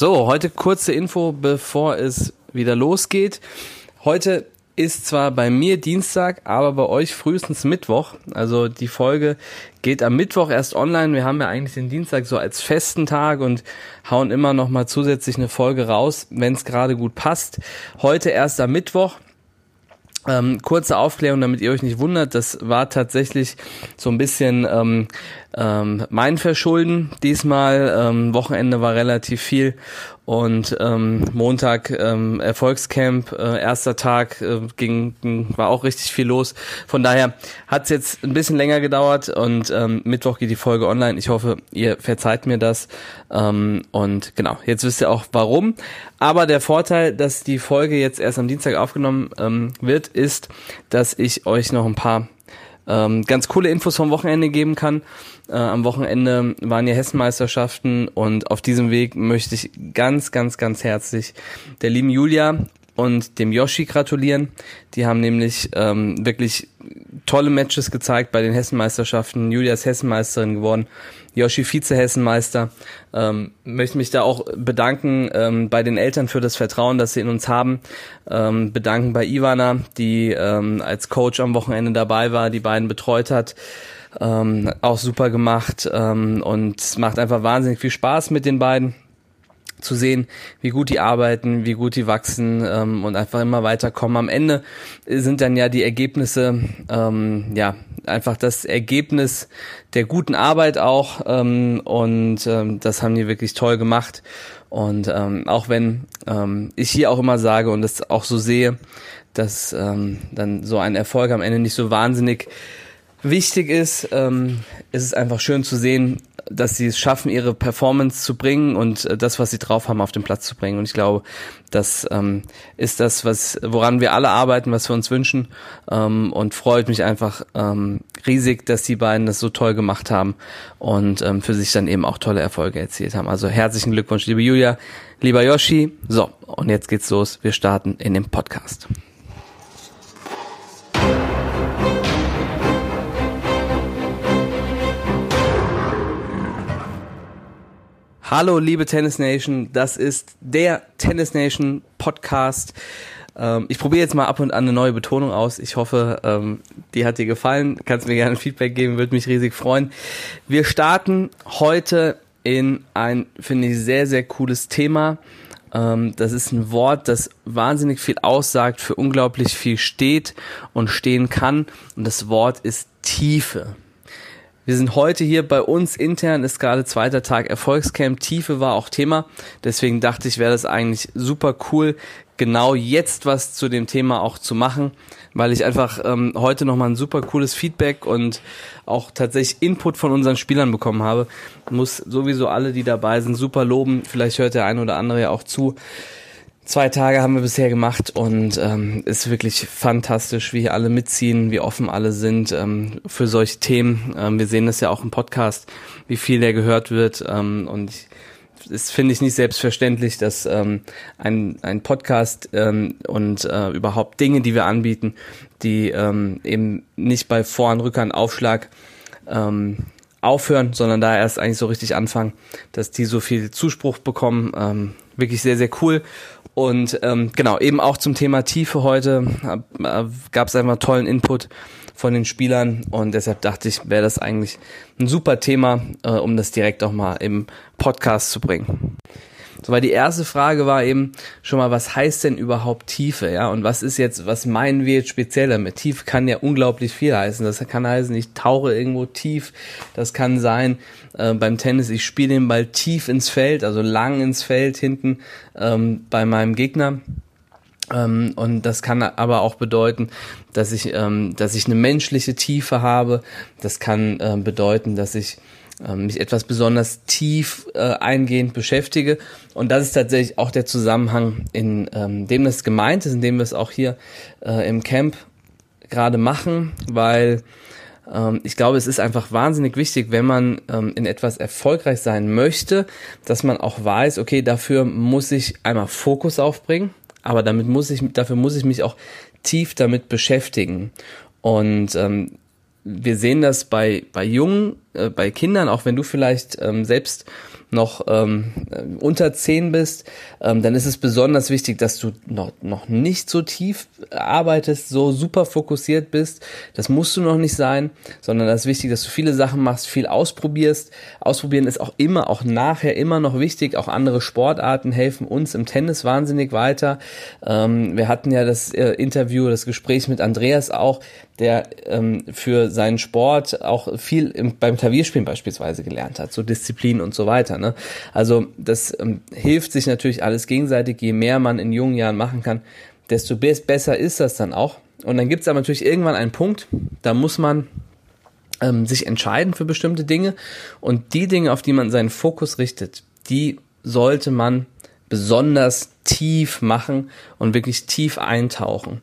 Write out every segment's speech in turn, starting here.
So, heute kurze Info, bevor es wieder losgeht. Heute ist zwar bei mir Dienstag, aber bei euch frühestens Mittwoch. Also die Folge geht am Mittwoch erst online. Wir haben ja eigentlich den Dienstag so als festen Tag und hauen immer noch mal zusätzlich eine Folge raus, wenn es gerade gut passt. Heute erst am Mittwoch. Ähm, kurze Aufklärung, damit ihr euch nicht wundert, das war tatsächlich so ein bisschen ähm, ähm, mein Verschulden diesmal. Ähm, Wochenende war relativ viel und ähm, Montag ähm, Erfolgscamp, äh, erster Tag äh, ging, ging, war auch richtig viel los. Von daher hat es jetzt ein bisschen länger gedauert und ähm, Mittwoch geht die Folge online. Ich hoffe, ihr verzeiht mir das. Ähm, und genau, jetzt wisst ihr auch warum. Aber der Vorteil, dass die Folge jetzt erst am Dienstag aufgenommen ähm, wird, ist, dass ich euch noch ein paar ähm, ganz coole Infos vom Wochenende geben kann. Äh, am Wochenende waren ja Hessenmeisterschaften und auf diesem Weg möchte ich ganz, ganz, ganz herzlich der lieben Julia und dem Yoshi gratulieren. Die haben nämlich ähm, wirklich tolle Matches gezeigt bei den Hessenmeisterschaften. Julia ist Hessenmeisterin geworden, Yoshi Vize-Hessenmeister. Ähm, möchte mich da auch bedanken ähm, bei den Eltern für das Vertrauen, das sie in uns haben. Ähm, bedanken bei Ivana, die ähm, als Coach am Wochenende dabei war, die beiden betreut hat. Ähm, auch super gemacht ähm, und macht einfach wahnsinnig viel Spaß mit den beiden zu sehen, wie gut die arbeiten, wie gut die wachsen ähm, und einfach immer weiterkommen. Am Ende sind dann ja die Ergebnisse, ähm, ja, einfach das Ergebnis der guten Arbeit auch ähm, und ähm, das haben die wirklich toll gemacht. Und ähm, auch wenn ähm, ich hier auch immer sage und das auch so sehe, dass ähm, dann so ein Erfolg am Ende nicht so wahnsinnig wichtig ist, ähm, ist es einfach schön zu sehen, dass sie es schaffen, ihre Performance zu bringen und äh, das, was sie drauf haben, auf den Platz zu bringen. Und ich glaube, das ähm, ist das, was woran wir alle arbeiten, was wir uns wünschen. Ähm, und freut mich einfach ähm, riesig, dass die beiden das so toll gemacht haben und ähm, für sich dann eben auch tolle Erfolge erzielt haben. Also herzlichen Glückwunsch, liebe Julia, lieber Yoshi. So, und jetzt geht's los. Wir starten in dem Podcast. Hallo, liebe Tennis Nation, das ist der Tennis Nation Podcast. Ähm, ich probiere jetzt mal ab und an eine neue Betonung aus. Ich hoffe, ähm, die hat dir gefallen. Kannst mir gerne Feedback geben, würde mich riesig freuen. Wir starten heute in ein, finde ich, sehr, sehr cooles Thema. Ähm, das ist ein Wort, das wahnsinnig viel aussagt, für unglaublich viel steht und stehen kann. Und das Wort ist Tiefe. Wir sind heute hier bei uns intern, ist gerade zweiter Tag Erfolgscamp. Tiefe war auch Thema. Deswegen dachte ich, wäre das eigentlich super cool, genau jetzt was zu dem Thema auch zu machen, weil ich einfach ähm, heute nochmal ein super cooles Feedback und auch tatsächlich Input von unseren Spielern bekommen habe. Muss sowieso alle, die dabei sind, super loben. Vielleicht hört der eine oder andere ja auch zu. Zwei Tage haben wir bisher gemacht und ähm, ist wirklich fantastisch, wie hier alle mitziehen, wie offen alle sind ähm, für solche Themen. Ähm, wir sehen das ja auch im Podcast, wie viel der gehört wird ähm, und es finde ich nicht selbstverständlich, dass ähm, ein, ein Podcast ähm, und äh, überhaupt Dinge, die wir anbieten, die ähm, eben nicht bei Vor- und Rückhand Aufschlag ähm, aufhören, sondern da erst eigentlich so richtig anfangen, dass die so viel Zuspruch bekommen. Ähm, wirklich sehr, sehr cool. Und ähm, genau, eben auch zum Thema Tiefe heute äh, gab es einfach tollen Input von den Spielern und deshalb dachte ich, wäre das eigentlich ein super Thema, äh, um das direkt auch mal im Podcast zu bringen. So, weil die erste Frage war eben schon mal, was heißt denn überhaupt Tiefe, ja? Und was ist jetzt, was meinen wir jetzt speziell damit? Tief kann ja unglaublich viel heißen. Das kann heißen, ich tauche irgendwo tief. Das kann sein, äh, beim Tennis, ich spiele den Ball tief ins Feld, also lang ins Feld hinten ähm, bei meinem Gegner. Ähm, und das kann aber auch bedeuten, dass ich, ähm, dass ich eine menschliche Tiefe habe. Das kann äh, bedeuten, dass ich ähm, mich etwas besonders tief äh, eingehend beschäftige. Und das ist tatsächlich auch der Zusammenhang, in ähm, dem das gemeint ist, in dem wir es auch hier äh, im Camp gerade machen, weil ähm, ich glaube, es ist einfach wahnsinnig wichtig, wenn man ähm, in etwas erfolgreich sein möchte, dass man auch weiß, okay, dafür muss ich einmal Fokus aufbringen, aber damit muss ich, dafür muss ich mich auch tief damit beschäftigen. Und ähm, wir sehen das bei, bei Jungen, äh, bei Kindern, auch wenn du vielleicht ähm, selbst noch ähm, unter 10 bist, ähm, dann ist es besonders wichtig, dass du noch, noch nicht so tief arbeitest, so super fokussiert bist. Das musst du noch nicht sein, sondern das ist wichtig, dass du viele Sachen machst, viel ausprobierst. Ausprobieren ist auch immer, auch nachher immer noch wichtig. Auch andere Sportarten helfen uns im Tennis wahnsinnig weiter. Ähm, wir hatten ja das äh, Interview, das Gespräch mit Andreas auch, der ähm, für seinen Sport auch viel im, beim Klavierspielen beispielsweise gelernt hat, so Disziplin und so weiter. Ne? Also das ähm, hilft sich natürlich alles gegenseitig. Je mehr man in jungen Jahren machen kann, desto besser ist das dann auch. Und dann gibt es aber natürlich irgendwann einen Punkt, da muss man ähm, sich entscheiden für bestimmte Dinge und die Dinge, auf die man seinen Fokus richtet, die sollte man besonders tief machen und wirklich tief eintauchen.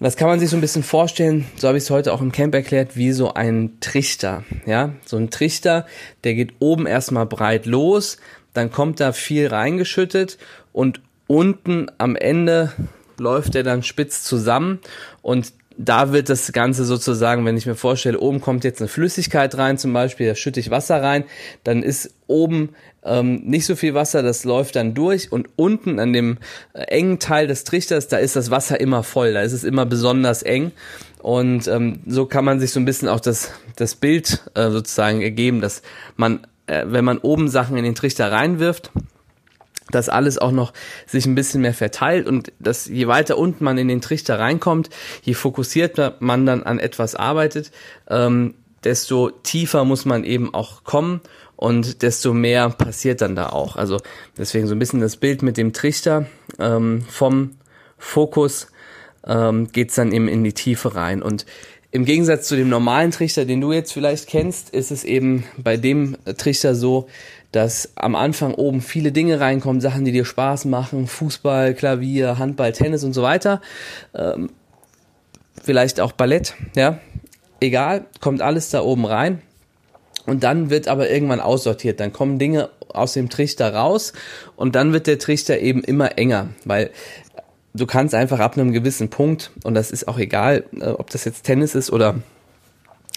Das kann man sich so ein bisschen vorstellen, so habe ich es heute auch im Camp erklärt, wie so ein Trichter. Ja, so ein Trichter, der geht oben erstmal breit los, dann kommt da viel reingeschüttet und unten am Ende läuft er dann spitz zusammen und da wird das Ganze sozusagen, wenn ich mir vorstelle, oben kommt jetzt eine Flüssigkeit rein, zum Beispiel, da schütte ich Wasser rein, dann ist oben ähm, nicht so viel Wasser, das läuft dann durch und unten an dem äh, engen Teil des Trichters, da ist das Wasser immer voll, da ist es immer besonders eng und ähm, so kann man sich so ein bisschen auch das, das Bild äh, sozusagen ergeben, dass man, äh, wenn man oben Sachen in den Trichter reinwirft, dass alles auch noch sich ein bisschen mehr verteilt und dass je weiter unten man in den Trichter reinkommt, je fokussierter man dann an etwas arbeitet, ähm, desto tiefer muss man eben auch kommen und desto mehr passiert dann da auch. Also deswegen so ein bisschen das Bild mit dem Trichter ähm, vom Fokus ähm, geht dann eben in die Tiefe rein und im Gegensatz zu dem normalen Trichter, den du jetzt vielleicht kennst, ist es eben bei dem Trichter so, dass am Anfang oben viele Dinge reinkommen, Sachen, die dir Spaß machen, Fußball, Klavier, Handball, Tennis und so weiter. Ähm, vielleicht auch Ballett, ja. Egal, kommt alles da oben rein. Und dann wird aber irgendwann aussortiert. Dann kommen Dinge aus dem Trichter raus und dann wird der Trichter eben immer enger, weil du kannst einfach ab einem gewissen Punkt, und das ist auch egal, äh, ob das jetzt Tennis ist oder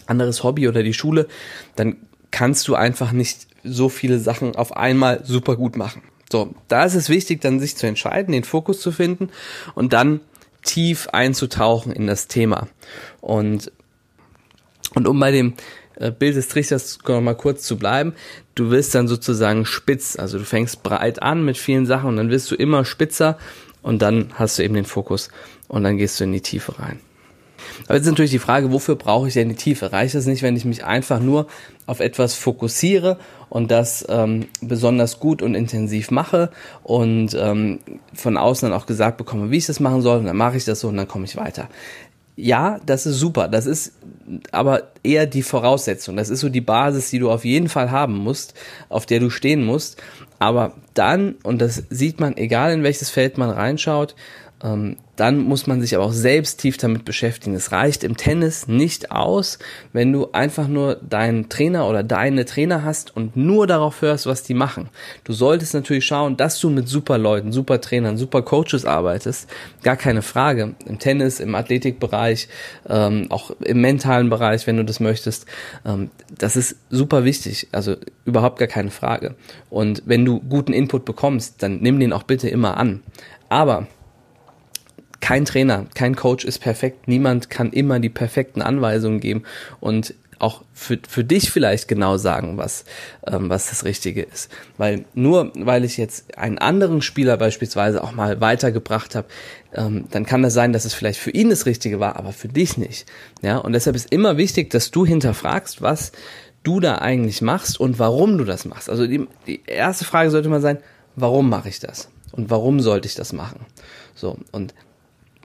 anderes Hobby oder die Schule, dann kannst du einfach nicht so viele Sachen auf einmal super gut machen. So, da ist es wichtig, dann sich zu entscheiden, den Fokus zu finden und dann tief einzutauchen in das Thema. Und, und um bei dem äh, Bild des Trichters mal kurz zu bleiben, du wirst dann sozusagen spitz, also du fängst breit an mit vielen Sachen und dann wirst du immer spitzer und dann hast du eben den Fokus und dann gehst du in die Tiefe rein. Aber jetzt ist natürlich die Frage, wofür brauche ich denn die Tiefe? Reicht es nicht, wenn ich mich einfach nur auf etwas fokussiere und das ähm, besonders gut und intensiv mache und ähm, von außen dann auch gesagt bekomme, wie ich das machen soll, und dann mache ich das so und dann komme ich weiter. Ja, das ist super. Das ist aber eher die Voraussetzung. Das ist so die Basis, die du auf jeden Fall haben musst, auf der du stehen musst. Aber dann, und das sieht man, egal in welches Feld man reinschaut, dann muss man sich aber auch selbst tief damit beschäftigen. Es reicht im Tennis nicht aus, wenn du einfach nur deinen Trainer oder deine Trainer hast und nur darauf hörst, was die machen. Du solltest natürlich schauen, dass du mit super Leuten, super Trainern, super Coaches arbeitest. Gar keine Frage. Im Tennis, im Athletikbereich, ähm, auch im mentalen Bereich, wenn du das möchtest. Ähm, das ist super wichtig. Also überhaupt gar keine Frage. Und wenn du guten Input bekommst, dann nimm den auch bitte immer an. Aber kein Trainer, kein Coach ist perfekt. Niemand kann immer die perfekten Anweisungen geben und auch für, für dich vielleicht genau sagen, was, ähm, was das Richtige ist. Weil nur weil ich jetzt einen anderen Spieler beispielsweise auch mal weitergebracht habe, ähm, dann kann das sein, dass es vielleicht für ihn das Richtige war, aber für dich nicht. Ja, und deshalb ist immer wichtig, dass du hinterfragst, was du da eigentlich machst und warum du das machst. Also die, die erste Frage sollte mal sein, warum mache ich das? Und warum sollte ich das machen? So, und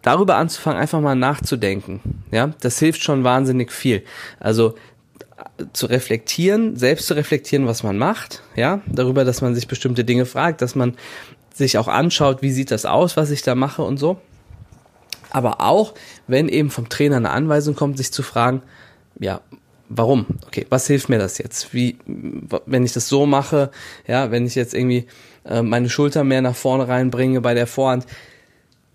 darüber anzufangen, einfach mal nachzudenken. Ja, das hilft schon wahnsinnig viel. Also zu reflektieren, selbst zu reflektieren, was man macht, ja, darüber, dass man sich bestimmte Dinge fragt, dass man sich auch anschaut, wie sieht das aus, was ich da mache und so. Aber auch, wenn eben vom Trainer eine Anweisung kommt, sich zu fragen, ja, warum? Okay, was hilft mir das jetzt? Wie, wenn ich das so mache, ja, wenn ich jetzt irgendwie äh, meine Schulter mehr nach vorne reinbringe bei der Vorhand,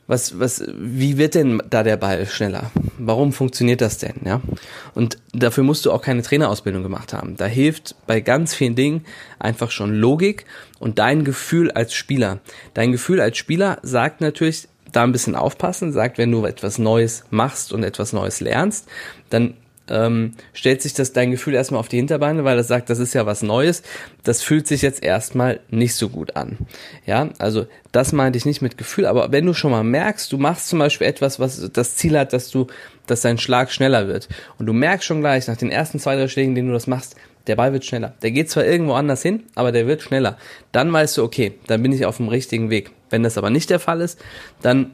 was, was, wie wird denn da der Ball schneller? Warum funktioniert das denn, ja? Und dafür musst du auch keine Trainerausbildung gemacht haben. Da hilft bei ganz vielen Dingen einfach schon Logik und dein Gefühl als Spieler. Dein Gefühl als Spieler sagt natürlich, da ein bisschen aufpassen, sagt, wenn du etwas Neues machst und etwas Neues lernst, dann ähm, stellt sich das dein Gefühl erstmal auf die Hinterbeine, weil das sagt, das ist ja was Neues. Das fühlt sich jetzt erstmal nicht so gut an. Ja, also das meinte ich nicht mit Gefühl, aber wenn du schon mal merkst, du machst zum Beispiel etwas, was das Ziel hat, dass du, dass dein Schlag schneller wird und du merkst schon gleich nach den ersten zwei, drei Schlägen, denen du das machst, der Ball wird schneller. Der geht zwar irgendwo anders hin, aber der wird schneller. Dann weißt du, okay, dann bin ich auf dem richtigen Weg. Wenn das aber nicht der Fall ist, dann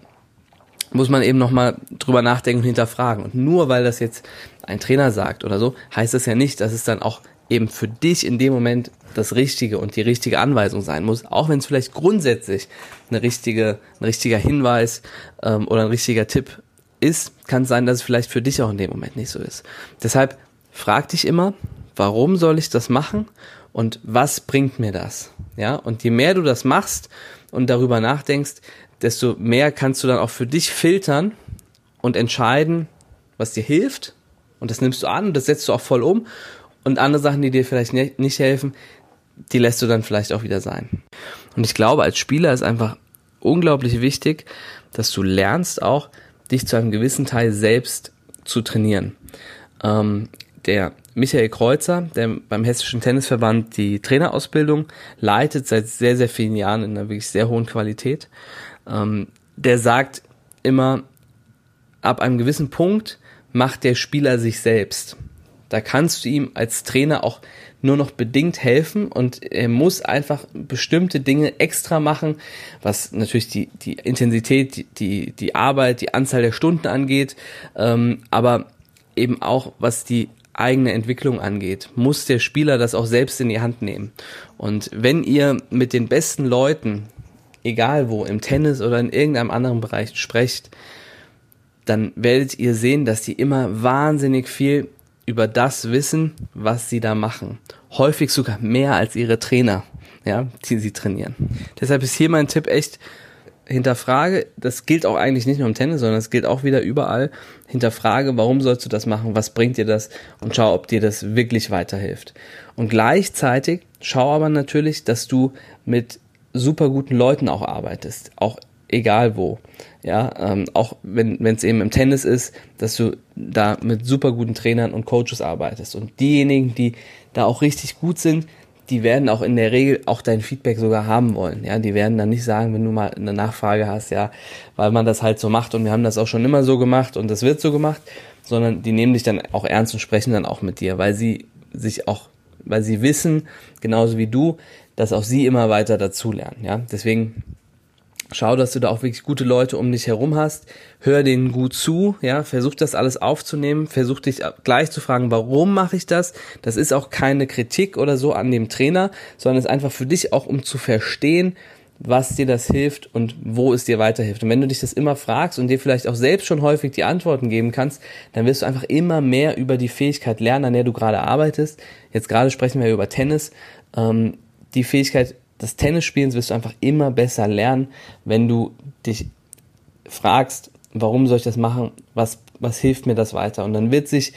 muss man eben nochmal drüber nachdenken und hinterfragen. Und nur weil das jetzt ein Trainer sagt oder so, heißt das ja nicht, dass es dann auch eben für dich in dem Moment das Richtige und die richtige Anweisung sein muss, auch wenn es vielleicht grundsätzlich eine richtige, ein richtiger Hinweis ähm, oder ein richtiger Tipp ist, kann es sein, dass es vielleicht für dich auch in dem Moment nicht so ist. Deshalb frag dich immer, warum soll ich das machen und was bringt mir das? Ja, und je mehr du das machst und darüber nachdenkst, desto mehr kannst du dann auch für dich filtern und entscheiden, was dir hilft. Und das nimmst du an und das setzt du auch voll um. Und andere Sachen, die dir vielleicht nicht helfen, die lässt du dann vielleicht auch wieder sein. Und ich glaube, als Spieler ist einfach unglaublich wichtig, dass du lernst auch, dich zu einem gewissen Teil selbst zu trainieren. Ähm, der Michael Kreuzer, der beim Hessischen Tennisverband die Trainerausbildung leitet seit sehr, sehr vielen Jahren in einer wirklich sehr hohen Qualität, ähm, der sagt immer, ab einem gewissen Punkt macht der Spieler sich selbst. Da kannst du ihm als Trainer auch nur noch bedingt helfen und er muss einfach bestimmte Dinge extra machen, was natürlich die, die Intensität, die, die, Arbeit, die Anzahl der Stunden angeht, ähm, aber eben auch was die eigene Entwicklung angeht, muss der Spieler das auch selbst in die Hand nehmen. Und wenn ihr mit den besten Leuten egal wo, im Tennis oder in irgendeinem anderen Bereich sprecht, dann werdet ihr sehen, dass die immer wahnsinnig viel über das wissen, was sie da machen. Häufig sogar mehr als ihre Trainer, ja, die sie trainieren. Deshalb ist hier mein Tipp echt, hinterfrage, das gilt auch eigentlich nicht nur im Tennis, sondern es gilt auch wieder überall, hinterfrage, warum sollst du das machen, was bringt dir das und schau, ob dir das wirklich weiterhilft. Und gleichzeitig schau aber natürlich, dass du mit super guten Leuten auch arbeitest, auch egal wo. Ja, ähm, auch wenn es eben im Tennis ist, dass du da mit super guten Trainern und Coaches arbeitest. Und diejenigen, die da auch richtig gut sind, die werden auch in der Regel auch dein Feedback sogar haben wollen. Ja, die werden dann nicht sagen, wenn du mal eine Nachfrage hast, ja, weil man das halt so macht und wir haben das auch schon immer so gemacht und das wird so gemacht, sondern die nehmen dich dann auch ernst und sprechen dann auch mit dir, weil sie sich auch, weil sie wissen, genauso wie du, dass auch sie immer weiter dazulernen. Ja, deswegen schau, dass du da auch wirklich gute Leute um dich herum hast. Hör denen gut zu, ja, versuch das alles aufzunehmen, versuch dich gleich zu fragen, warum mache ich das? Das ist auch keine Kritik oder so an dem Trainer, sondern es ist einfach für dich auch, um zu verstehen, was dir das hilft und wo es dir weiterhilft. Und wenn du dich das immer fragst und dir vielleicht auch selbst schon häufig die Antworten geben kannst, dann wirst du einfach immer mehr über die Fähigkeit lernen, an der du gerade arbeitest. Jetzt gerade sprechen wir über Tennis. Ähm, die Fähigkeit des Tennisspielens wirst du einfach immer besser lernen, wenn du dich fragst, warum soll ich das machen? Was, was hilft mir das weiter? Und dann wird sich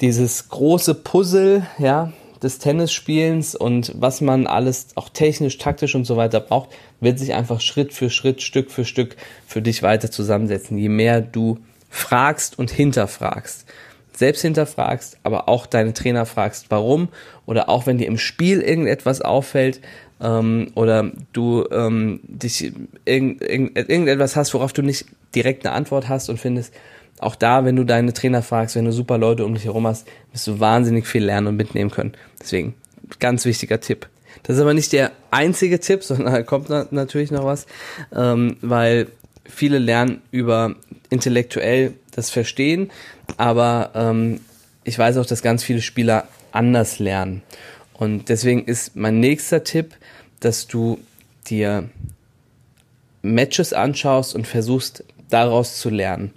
dieses große Puzzle, ja, des Tennisspielens und was man alles auch technisch, taktisch und so weiter braucht, wird sich einfach Schritt für Schritt, Stück für Stück für dich weiter zusammensetzen, je mehr du fragst und hinterfragst selbst hinterfragst, aber auch deine Trainer fragst, warum oder auch wenn dir im Spiel irgendetwas auffällt ähm, oder du ähm, dich irgend, irgend, irgendetwas hast, worauf du nicht direkt eine Antwort hast und findest, auch da, wenn du deine Trainer fragst, wenn du super Leute um dich herum hast, wirst du wahnsinnig viel lernen und mitnehmen können. Deswegen, ganz wichtiger Tipp. Das ist aber nicht der einzige Tipp, sondern da kommt natürlich noch was, ähm, weil viele lernen über intellektuell das Verstehen, aber ähm, ich weiß auch, dass ganz viele Spieler anders lernen. Und deswegen ist mein nächster Tipp, dass du dir Matches anschaust und versuchst daraus zu lernen.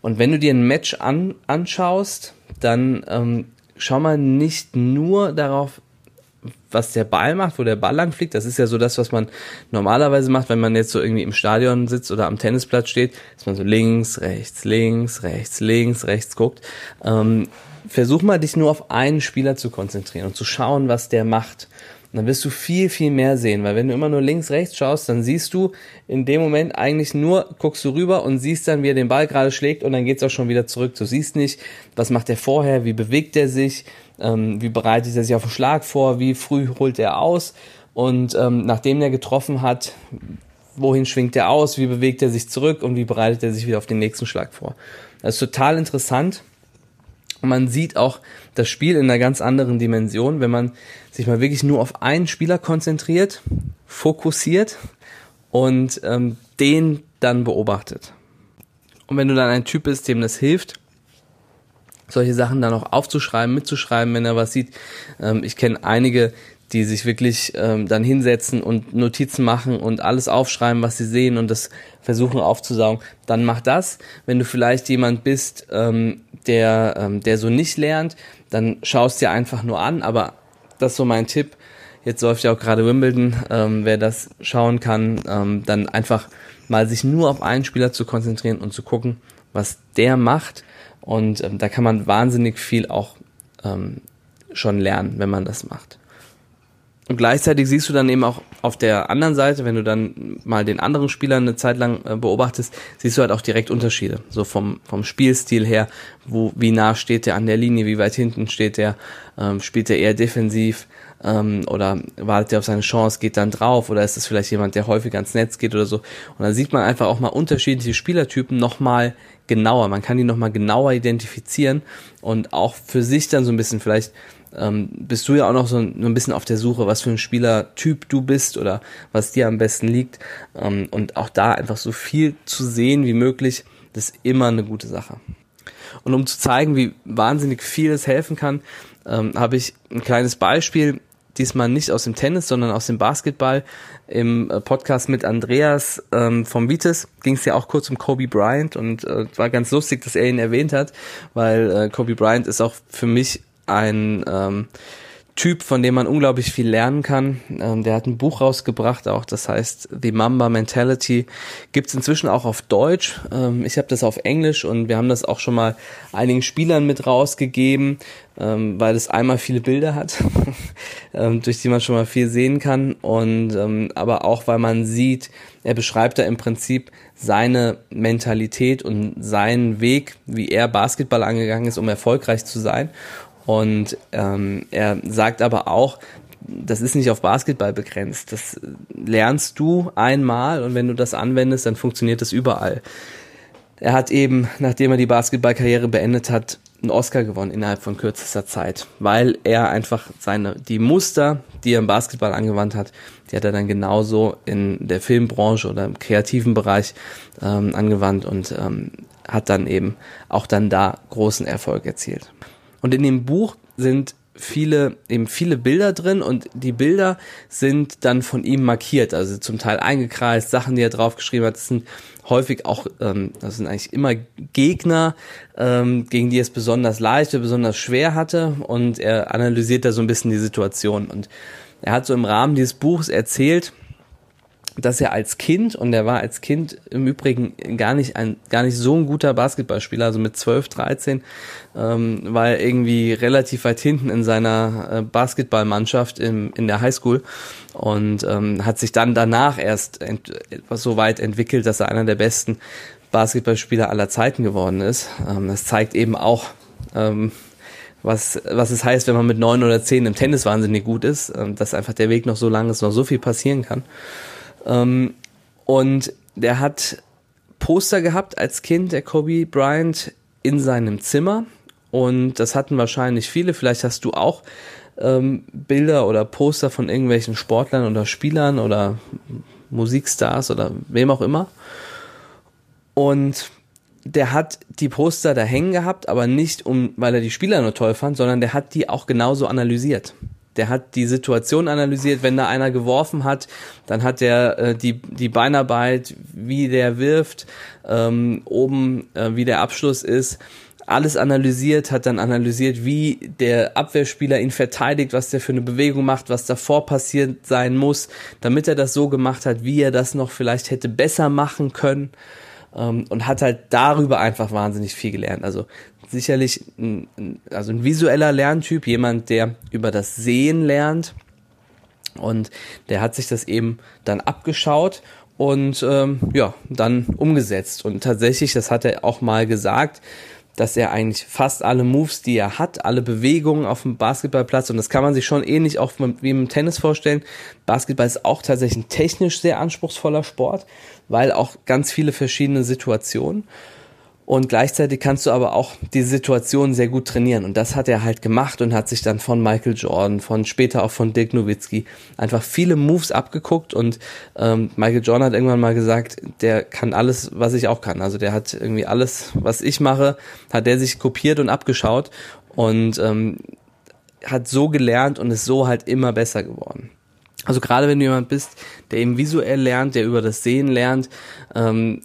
Und wenn du dir ein Match an, anschaust, dann ähm, schau mal nicht nur darauf, was der Ball macht, wo der Ball lang fliegt. Das ist ja so das, was man normalerweise macht, wenn man jetzt so irgendwie im Stadion sitzt oder am Tennisplatz steht, dass man so links, rechts, links, rechts, links, rechts guckt. Ähm, versuch mal, dich nur auf einen Spieler zu konzentrieren und zu schauen, was der macht. Und dann wirst du viel, viel mehr sehen, weil wenn du immer nur links, rechts schaust, dann siehst du in dem Moment eigentlich nur, guckst du rüber und siehst dann, wie er den Ball gerade schlägt und dann geht's auch schon wieder zurück. Du siehst nicht, was macht er vorher, wie bewegt er sich, ähm, wie bereitet er sich auf den Schlag vor, wie früh holt er aus? Und ähm, nachdem er getroffen hat, wohin schwingt er aus, wie bewegt er sich zurück? Und wie bereitet er sich wieder auf den nächsten Schlag vor. Das ist total interessant. Man sieht auch das Spiel in einer ganz anderen Dimension, wenn man sich mal wirklich nur auf einen Spieler konzentriert, fokussiert und ähm, den dann beobachtet. Und wenn du dann ein Typ bist, dem das hilft, solche Sachen dann auch aufzuschreiben, mitzuschreiben, wenn er was sieht. Ähm, ich kenne einige, die sich wirklich ähm, dann hinsetzen und Notizen machen und alles aufschreiben, was sie sehen und das versuchen aufzusaugen, dann mach das. Wenn du vielleicht jemand bist, ähm, der, ähm, der so nicht lernt, dann schaust dir einfach nur an, aber das ist so mein Tipp. Jetzt läuft ja auch gerade Wimbledon, ähm, wer das schauen kann, ähm, dann einfach mal sich nur auf einen Spieler zu konzentrieren und zu gucken, was der macht. Und ähm, da kann man wahnsinnig viel auch ähm, schon lernen, wenn man das macht. Und gleichzeitig siehst du dann eben auch auf der anderen Seite, wenn du dann mal den anderen Spieler eine Zeit lang äh, beobachtest, siehst du halt auch direkt Unterschiede. So vom, vom Spielstil her, wo, wie nah steht der an der Linie, wie weit hinten steht der, ähm, spielt er eher defensiv ähm, oder wartet er auf seine Chance, geht dann drauf oder ist es vielleicht jemand, der häufig ans Netz geht oder so. Und dann sieht man einfach auch mal unterschiedliche Spielertypen nochmal genauer. Man kann die nochmal genauer identifizieren und auch für sich dann so ein bisschen vielleicht ähm, bist du ja auch noch so ein, bisschen auf der Suche, was für ein Spielertyp du bist oder was dir am besten liegt. Ähm, und auch da einfach so viel zu sehen wie möglich, das ist immer eine gute Sache. Und um zu zeigen, wie wahnsinnig viel es helfen kann, ähm, habe ich ein kleines Beispiel, diesmal nicht aus dem Tennis, sondern aus dem Basketball. Im äh, Podcast mit Andreas ähm, vom Vitis ging es ja auch kurz um Kobe Bryant und äh, war ganz lustig, dass er ihn erwähnt hat, weil äh, Kobe Bryant ist auch für mich ein ähm, Typ, von dem man unglaublich viel lernen kann. Ähm, der hat ein Buch rausgebracht, auch das heißt The Mamba Mentality. Gibt's inzwischen auch auf Deutsch. Ähm, ich habe das auf Englisch und wir haben das auch schon mal einigen Spielern mit rausgegeben, ähm, weil es einmal viele Bilder hat, ähm, durch die man schon mal viel sehen kann. Und ähm, aber auch, weil man sieht, er beschreibt da im Prinzip seine Mentalität und seinen Weg, wie er Basketball angegangen ist, um erfolgreich zu sein. Und ähm, er sagt aber auch, das ist nicht auf Basketball begrenzt. Das lernst du einmal und wenn du das anwendest, dann funktioniert das überall. Er hat eben, nachdem er die Basketballkarriere beendet hat, einen Oscar gewonnen innerhalb von kürzester Zeit, weil er einfach seine die Muster, die er im Basketball angewandt hat, die hat er dann genauso in der Filmbranche oder im kreativen Bereich ähm, angewandt und ähm, hat dann eben auch dann da großen Erfolg erzielt. Und in dem Buch sind viele, eben viele Bilder drin und die Bilder sind dann von ihm markiert, also zum Teil eingekreist, Sachen, die er draufgeschrieben hat. Das sind häufig auch, ähm, das sind eigentlich immer Gegner, ähm, gegen die es besonders leicht oder besonders schwer hatte. Und er analysiert da so ein bisschen die Situation. Und er hat so im Rahmen dieses Buchs erzählt, dass er als Kind, und er war als Kind im Übrigen gar nicht ein, gar nicht so ein guter Basketballspieler, also mit 12, 13, ähm, war er irgendwie relativ weit hinten in seiner äh, Basketballmannschaft im, in der Highschool und ähm, hat sich dann danach erst etwas so weit entwickelt, dass er einer der besten Basketballspieler aller Zeiten geworden ist. Ähm, das zeigt eben auch, ähm, was, was es heißt, wenn man mit neun oder zehn im Tennis wahnsinnig gut ist, ähm, dass einfach der Weg noch so lang ist, noch so viel passieren kann. Ähm, und der hat Poster gehabt als Kind, der Kobe Bryant, in seinem Zimmer. Und das hatten wahrscheinlich viele. Vielleicht hast du auch ähm, Bilder oder Poster von irgendwelchen Sportlern oder Spielern oder Musikstars oder wem auch immer. Und der hat die Poster da hängen gehabt, aber nicht um, weil er die Spieler nur toll fand, sondern der hat die auch genauso analysiert der hat die Situation analysiert, wenn da einer geworfen hat, dann hat der äh, die, die Beinarbeit, wie der wirft, ähm, oben, äh, wie der Abschluss ist, alles analysiert, hat dann analysiert, wie der Abwehrspieler ihn verteidigt, was der für eine Bewegung macht, was davor passiert sein muss, damit er das so gemacht hat, wie er das noch vielleicht hätte besser machen können ähm, und hat halt darüber einfach wahnsinnig viel gelernt. Also sicherlich ein, also ein visueller Lerntyp, jemand, der über das Sehen lernt und der hat sich das eben dann abgeschaut und ähm, ja, dann umgesetzt. Und tatsächlich, das hat er auch mal gesagt, dass er eigentlich fast alle Moves, die er hat, alle Bewegungen auf dem Basketballplatz, und das kann man sich schon ähnlich auch wie im Tennis vorstellen. Basketball ist auch tatsächlich ein technisch sehr anspruchsvoller Sport, weil auch ganz viele verschiedene Situationen. Und gleichzeitig kannst du aber auch die Situation sehr gut trainieren. Und das hat er halt gemacht und hat sich dann von Michael Jordan, von später auch von Dirk Nowitzki einfach viele Moves abgeguckt. Und ähm, Michael Jordan hat irgendwann mal gesagt, der kann alles, was ich auch kann. Also der hat irgendwie alles, was ich mache, hat der sich kopiert und abgeschaut und ähm, hat so gelernt und ist so halt immer besser geworden. Also gerade wenn du jemand bist, der eben visuell lernt, der über das Sehen lernt, ähm,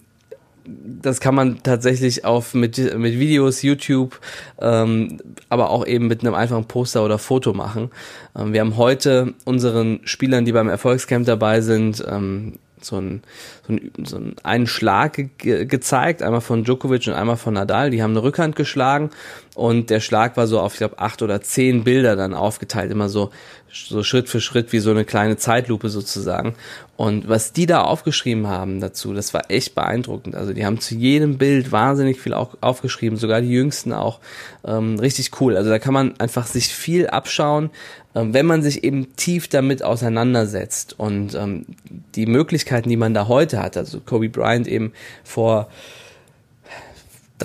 das kann man tatsächlich auf mit, mit Videos, YouTube, ähm, aber auch eben mit einem einfachen Poster oder Foto machen. Ähm, wir haben heute unseren Spielern, die beim Erfolgscamp dabei sind, ähm, so ein, so ein, so einen Schlag ge gezeigt, einmal von Djokovic und einmal von Nadal. Die haben eine Rückhand geschlagen und der Schlag war so auf, ich glaube, acht oder zehn Bilder dann aufgeteilt, immer so so Schritt für Schritt wie so eine kleine Zeitlupe sozusagen. Und was die da aufgeschrieben haben dazu, das war echt beeindruckend. Also die haben zu jedem Bild wahnsinnig viel auch aufgeschrieben, sogar die Jüngsten auch. Ähm, richtig cool. Also da kann man einfach sich viel abschauen, ähm, wenn man sich eben tief damit auseinandersetzt. Und ähm, die Möglichkeiten, die man da heute hat, also Kobe Bryant eben vor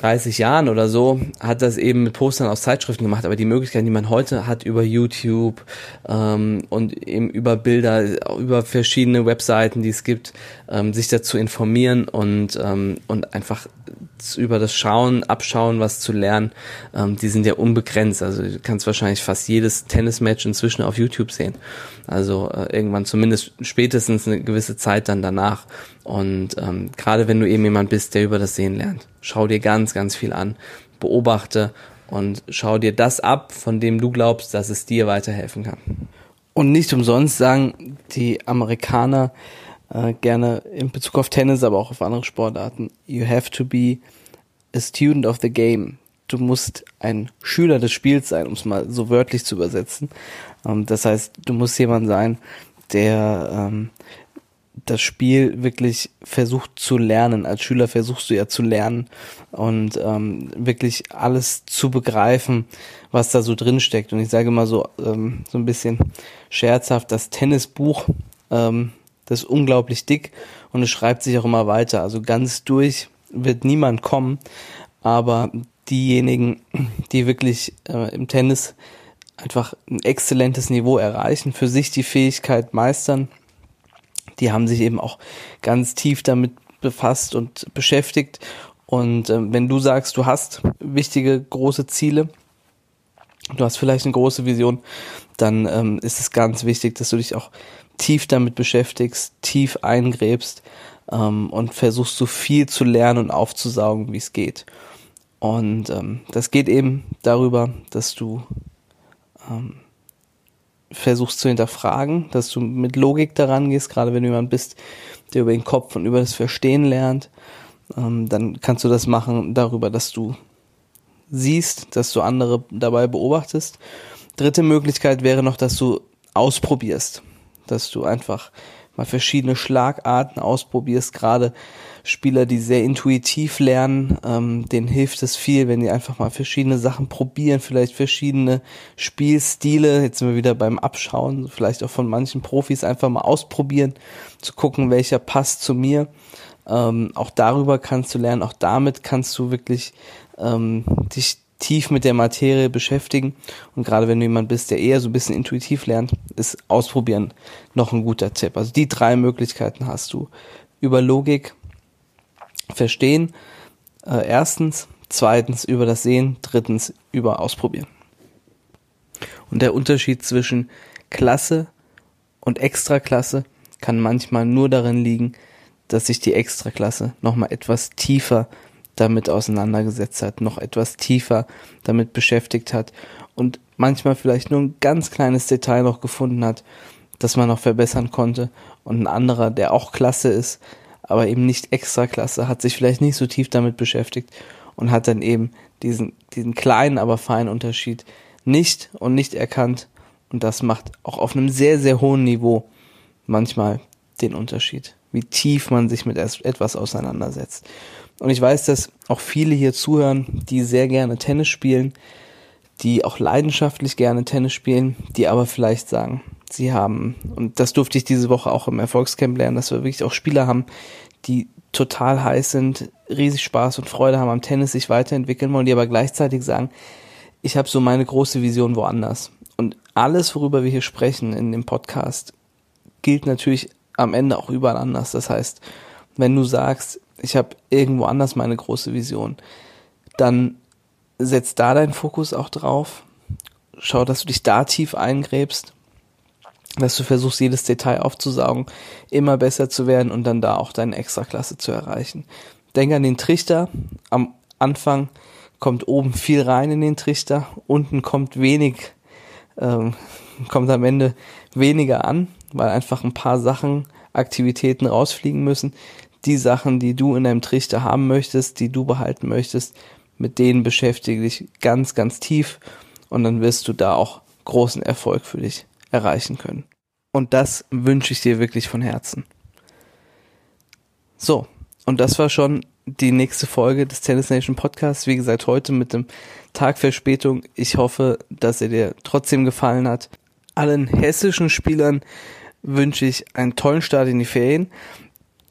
30 Jahren oder so, hat das eben mit Postern aus Zeitschriften gemacht, aber die Möglichkeiten, die man heute hat über YouTube ähm, und eben über Bilder, über verschiedene Webseiten, die es gibt, ähm, sich dazu informieren und, ähm, und einfach über das Schauen, Abschauen, was zu lernen, ähm, die sind ja unbegrenzt. Also du kannst wahrscheinlich fast jedes Tennismatch inzwischen auf YouTube sehen. Also äh, irgendwann zumindest spätestens eine gewisse Zeit dann danach. Und ähm, gerade wenn du eben jemand bist, der über das Sehen lernt, schau dir ganz, ganz viel an, beobachte und schau dir das ab, von dem du glaubst, dass es dir weiterhelfen kann. Und nicht umsonst sagen die Amerikaner, äh, gerne in Bezug auf Tennis, aber auch auf andere Sportarten. You have to be a student of the game. Du musst ein Schüler des Spiels sein, um es mal so wörtlich zu übersetzen. Ähm, das heißt, du musst jemand sein, der ähm, das Spiel wirklich versucht zu lernen. Als Schüler versuchst du ja zu lernen und ähm, wirklich alles zu begreifen, was da so drin steckt. Und ich sage mal so ähm, so ein bisschen scherzhaft, das Tennisbuch ähm, das ist unglaublich dick und es schreibt sich auch immer weiter. Also ganz durch wird niemand kommen, aber diejenigen, die wirklich äh, im Tennis einfach ein exzellentes Niveau erreichen, für sich die Fähigkeit meistern, die haben sich eben auch ganz tief damit befasst und beschäftigt. Und äh, wenn du sagst, du hast wichtige große Ziele, du hast vielleicht eine große Vision, dann ähm, ist es ganz wichtig, dass du dich auch tief damit beschäftigst, tief eingräbst ähm, und versuchst so viel zu lernen und aufzusaugen, wie es geht. Und ähm, das geht eben darüber, dass du ähm, versuchst zu hinterfragen, dass du mit Logik daran gehst, gerade wenn du jemand bist, der über den Kopf und über das Verstehen lernt, ähm, dann kannst du das machen darüber, dass du siehst, dass du andere dabei beobachtest. Dritte Möglichkeit wäre noch, dass du ausprobierst dass du einfach mal verschiedene Schlagarten ausprobierst, gerade Spieler, die sehr intuitiv lernen, ähm, denen hilft es viel, wenn die einfach mal verschiedene Sachen probieren, vielleicht verschiedene Spielstile, jetzt sind wir wieder beim Abschauen, vielleicht auch von manchen Profis einfach mal ausprobieren, zu gucken, welcher passt zu mir. Ähm, auch darüber kannst du lernen, auch damit kannst du wirklich ähm, dich tief mit der Materie beschäftigen. Und gerade wenn du jemand bist, der eher so ein bisschen intuitiv lernt, ist Ausprobieren noch ein guter Tipp. Also die drei Möglichkeiten hast du. Über Logik verstehen, äh, erstens, zweitens über das Sehen, drittens über Ausprobieren. Und der Unterschied zwischen Klasse und Extraklasse kann manchmal nur darin liegen, dass sich die Extraklasse nochmal etwas tiefer damit auseinandergesetzt hat, noch etwas tiefer damit beschäftigt hat und manchmal vielleicht nur ein ganz kleines Detail noch gefunden hat, das man noch verbessern konnte und ein anderer, der auch klasse ist, aber eben nicht extra klasse, hat sich vielleicht nicht so tief damit beschäftigt und hat dann eben diesen, diesen kleinen, aber feinen Unterschied nicht und nicht erkannt. Und das macht auch auf einem sehr, sehr hohen Niveau manchmal den Unterschied, wie tief man sich mit etwas auseinandersetzt. Und ich weiß, dass auch viele hier zuhören, die sehr gerne Tennis spielen, die auch leidenschaftlich gerne Tennis spielen, die aber vielleicht sagen, sie haben, und das durfte ich diese Woche auch im Erfolgscamp lernen, dass wir wirklich auch Spieler haben, die total heiß sind, riesig Spaß und Freude haben am Tennis, sich weiterentwickeln wollen, die aber gleichzeitig sagen, ich habe so meine große Vision woanders. Und alles, worüber wir hier sprechen in dem Podcast, gilt natürlich am Ende auch überall anders. Das heißt, wenn du sagst, ich habe irgendwo anders meine große Vision, dann setz da deinen Fokus auch drauf. Schau, dass du dich da tief eingräbst, dass du versuchst, jedes Detail aufzusaugen, immer besser zu werden und dann da auch deine Extraklasse zu erreichen. Denk an den Trichter. Am Anfang kommt oben viel rein in den Trichter, unten kommt wenig, ähm, kommt am Ende weniger an, weil einfach ein paar Sachen, Aktivitäten rausfliegen müssen. Die Sachen, die du in deinem Trichter haben möchtest, die du behalten möchtest, mit denen beschäftige dich ganz, ganz tief und dann wirst du da auch großen Erfolg für dich erreichen können. Und das wünsche ich dir wirklich von Herzen. So, und das war schon die nächste Folge des Tennis Nation Podcasts. Wie gesagt, heute mit dem Tag Verspätung. Ich hoffe, dass er dir trotzdem gefallen hat. Allen hessischen Spielern wünsche ich einen tollen Start in die Ferien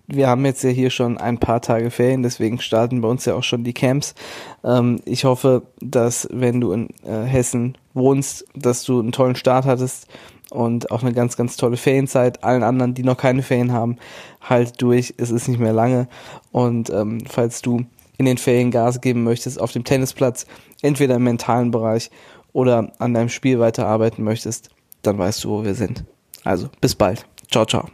wir haben jetzt ja hier schon ein paar Tage Ferien, deswegen starten bei uns ja auch schon die Camps. Ähm, ich hoffe, dass wenn du in äh, Hessen wohnst, dass du einen tollen Start hattest und auch eine ganz, ganz tolle Ferienzeit. Allen anderen, die noch keine Ferien haben, halt durch. Es ist nicht mehr lange. Und ähm, falls du in den Ferien Gas geben möchtest auf dem Tennisplatz, entweder im mentalen Bereich oder an deinem Spiel weiterarbeiten möchtest, dann weißt du, wo wir sind. Also, bis bald. Ciao, ciao.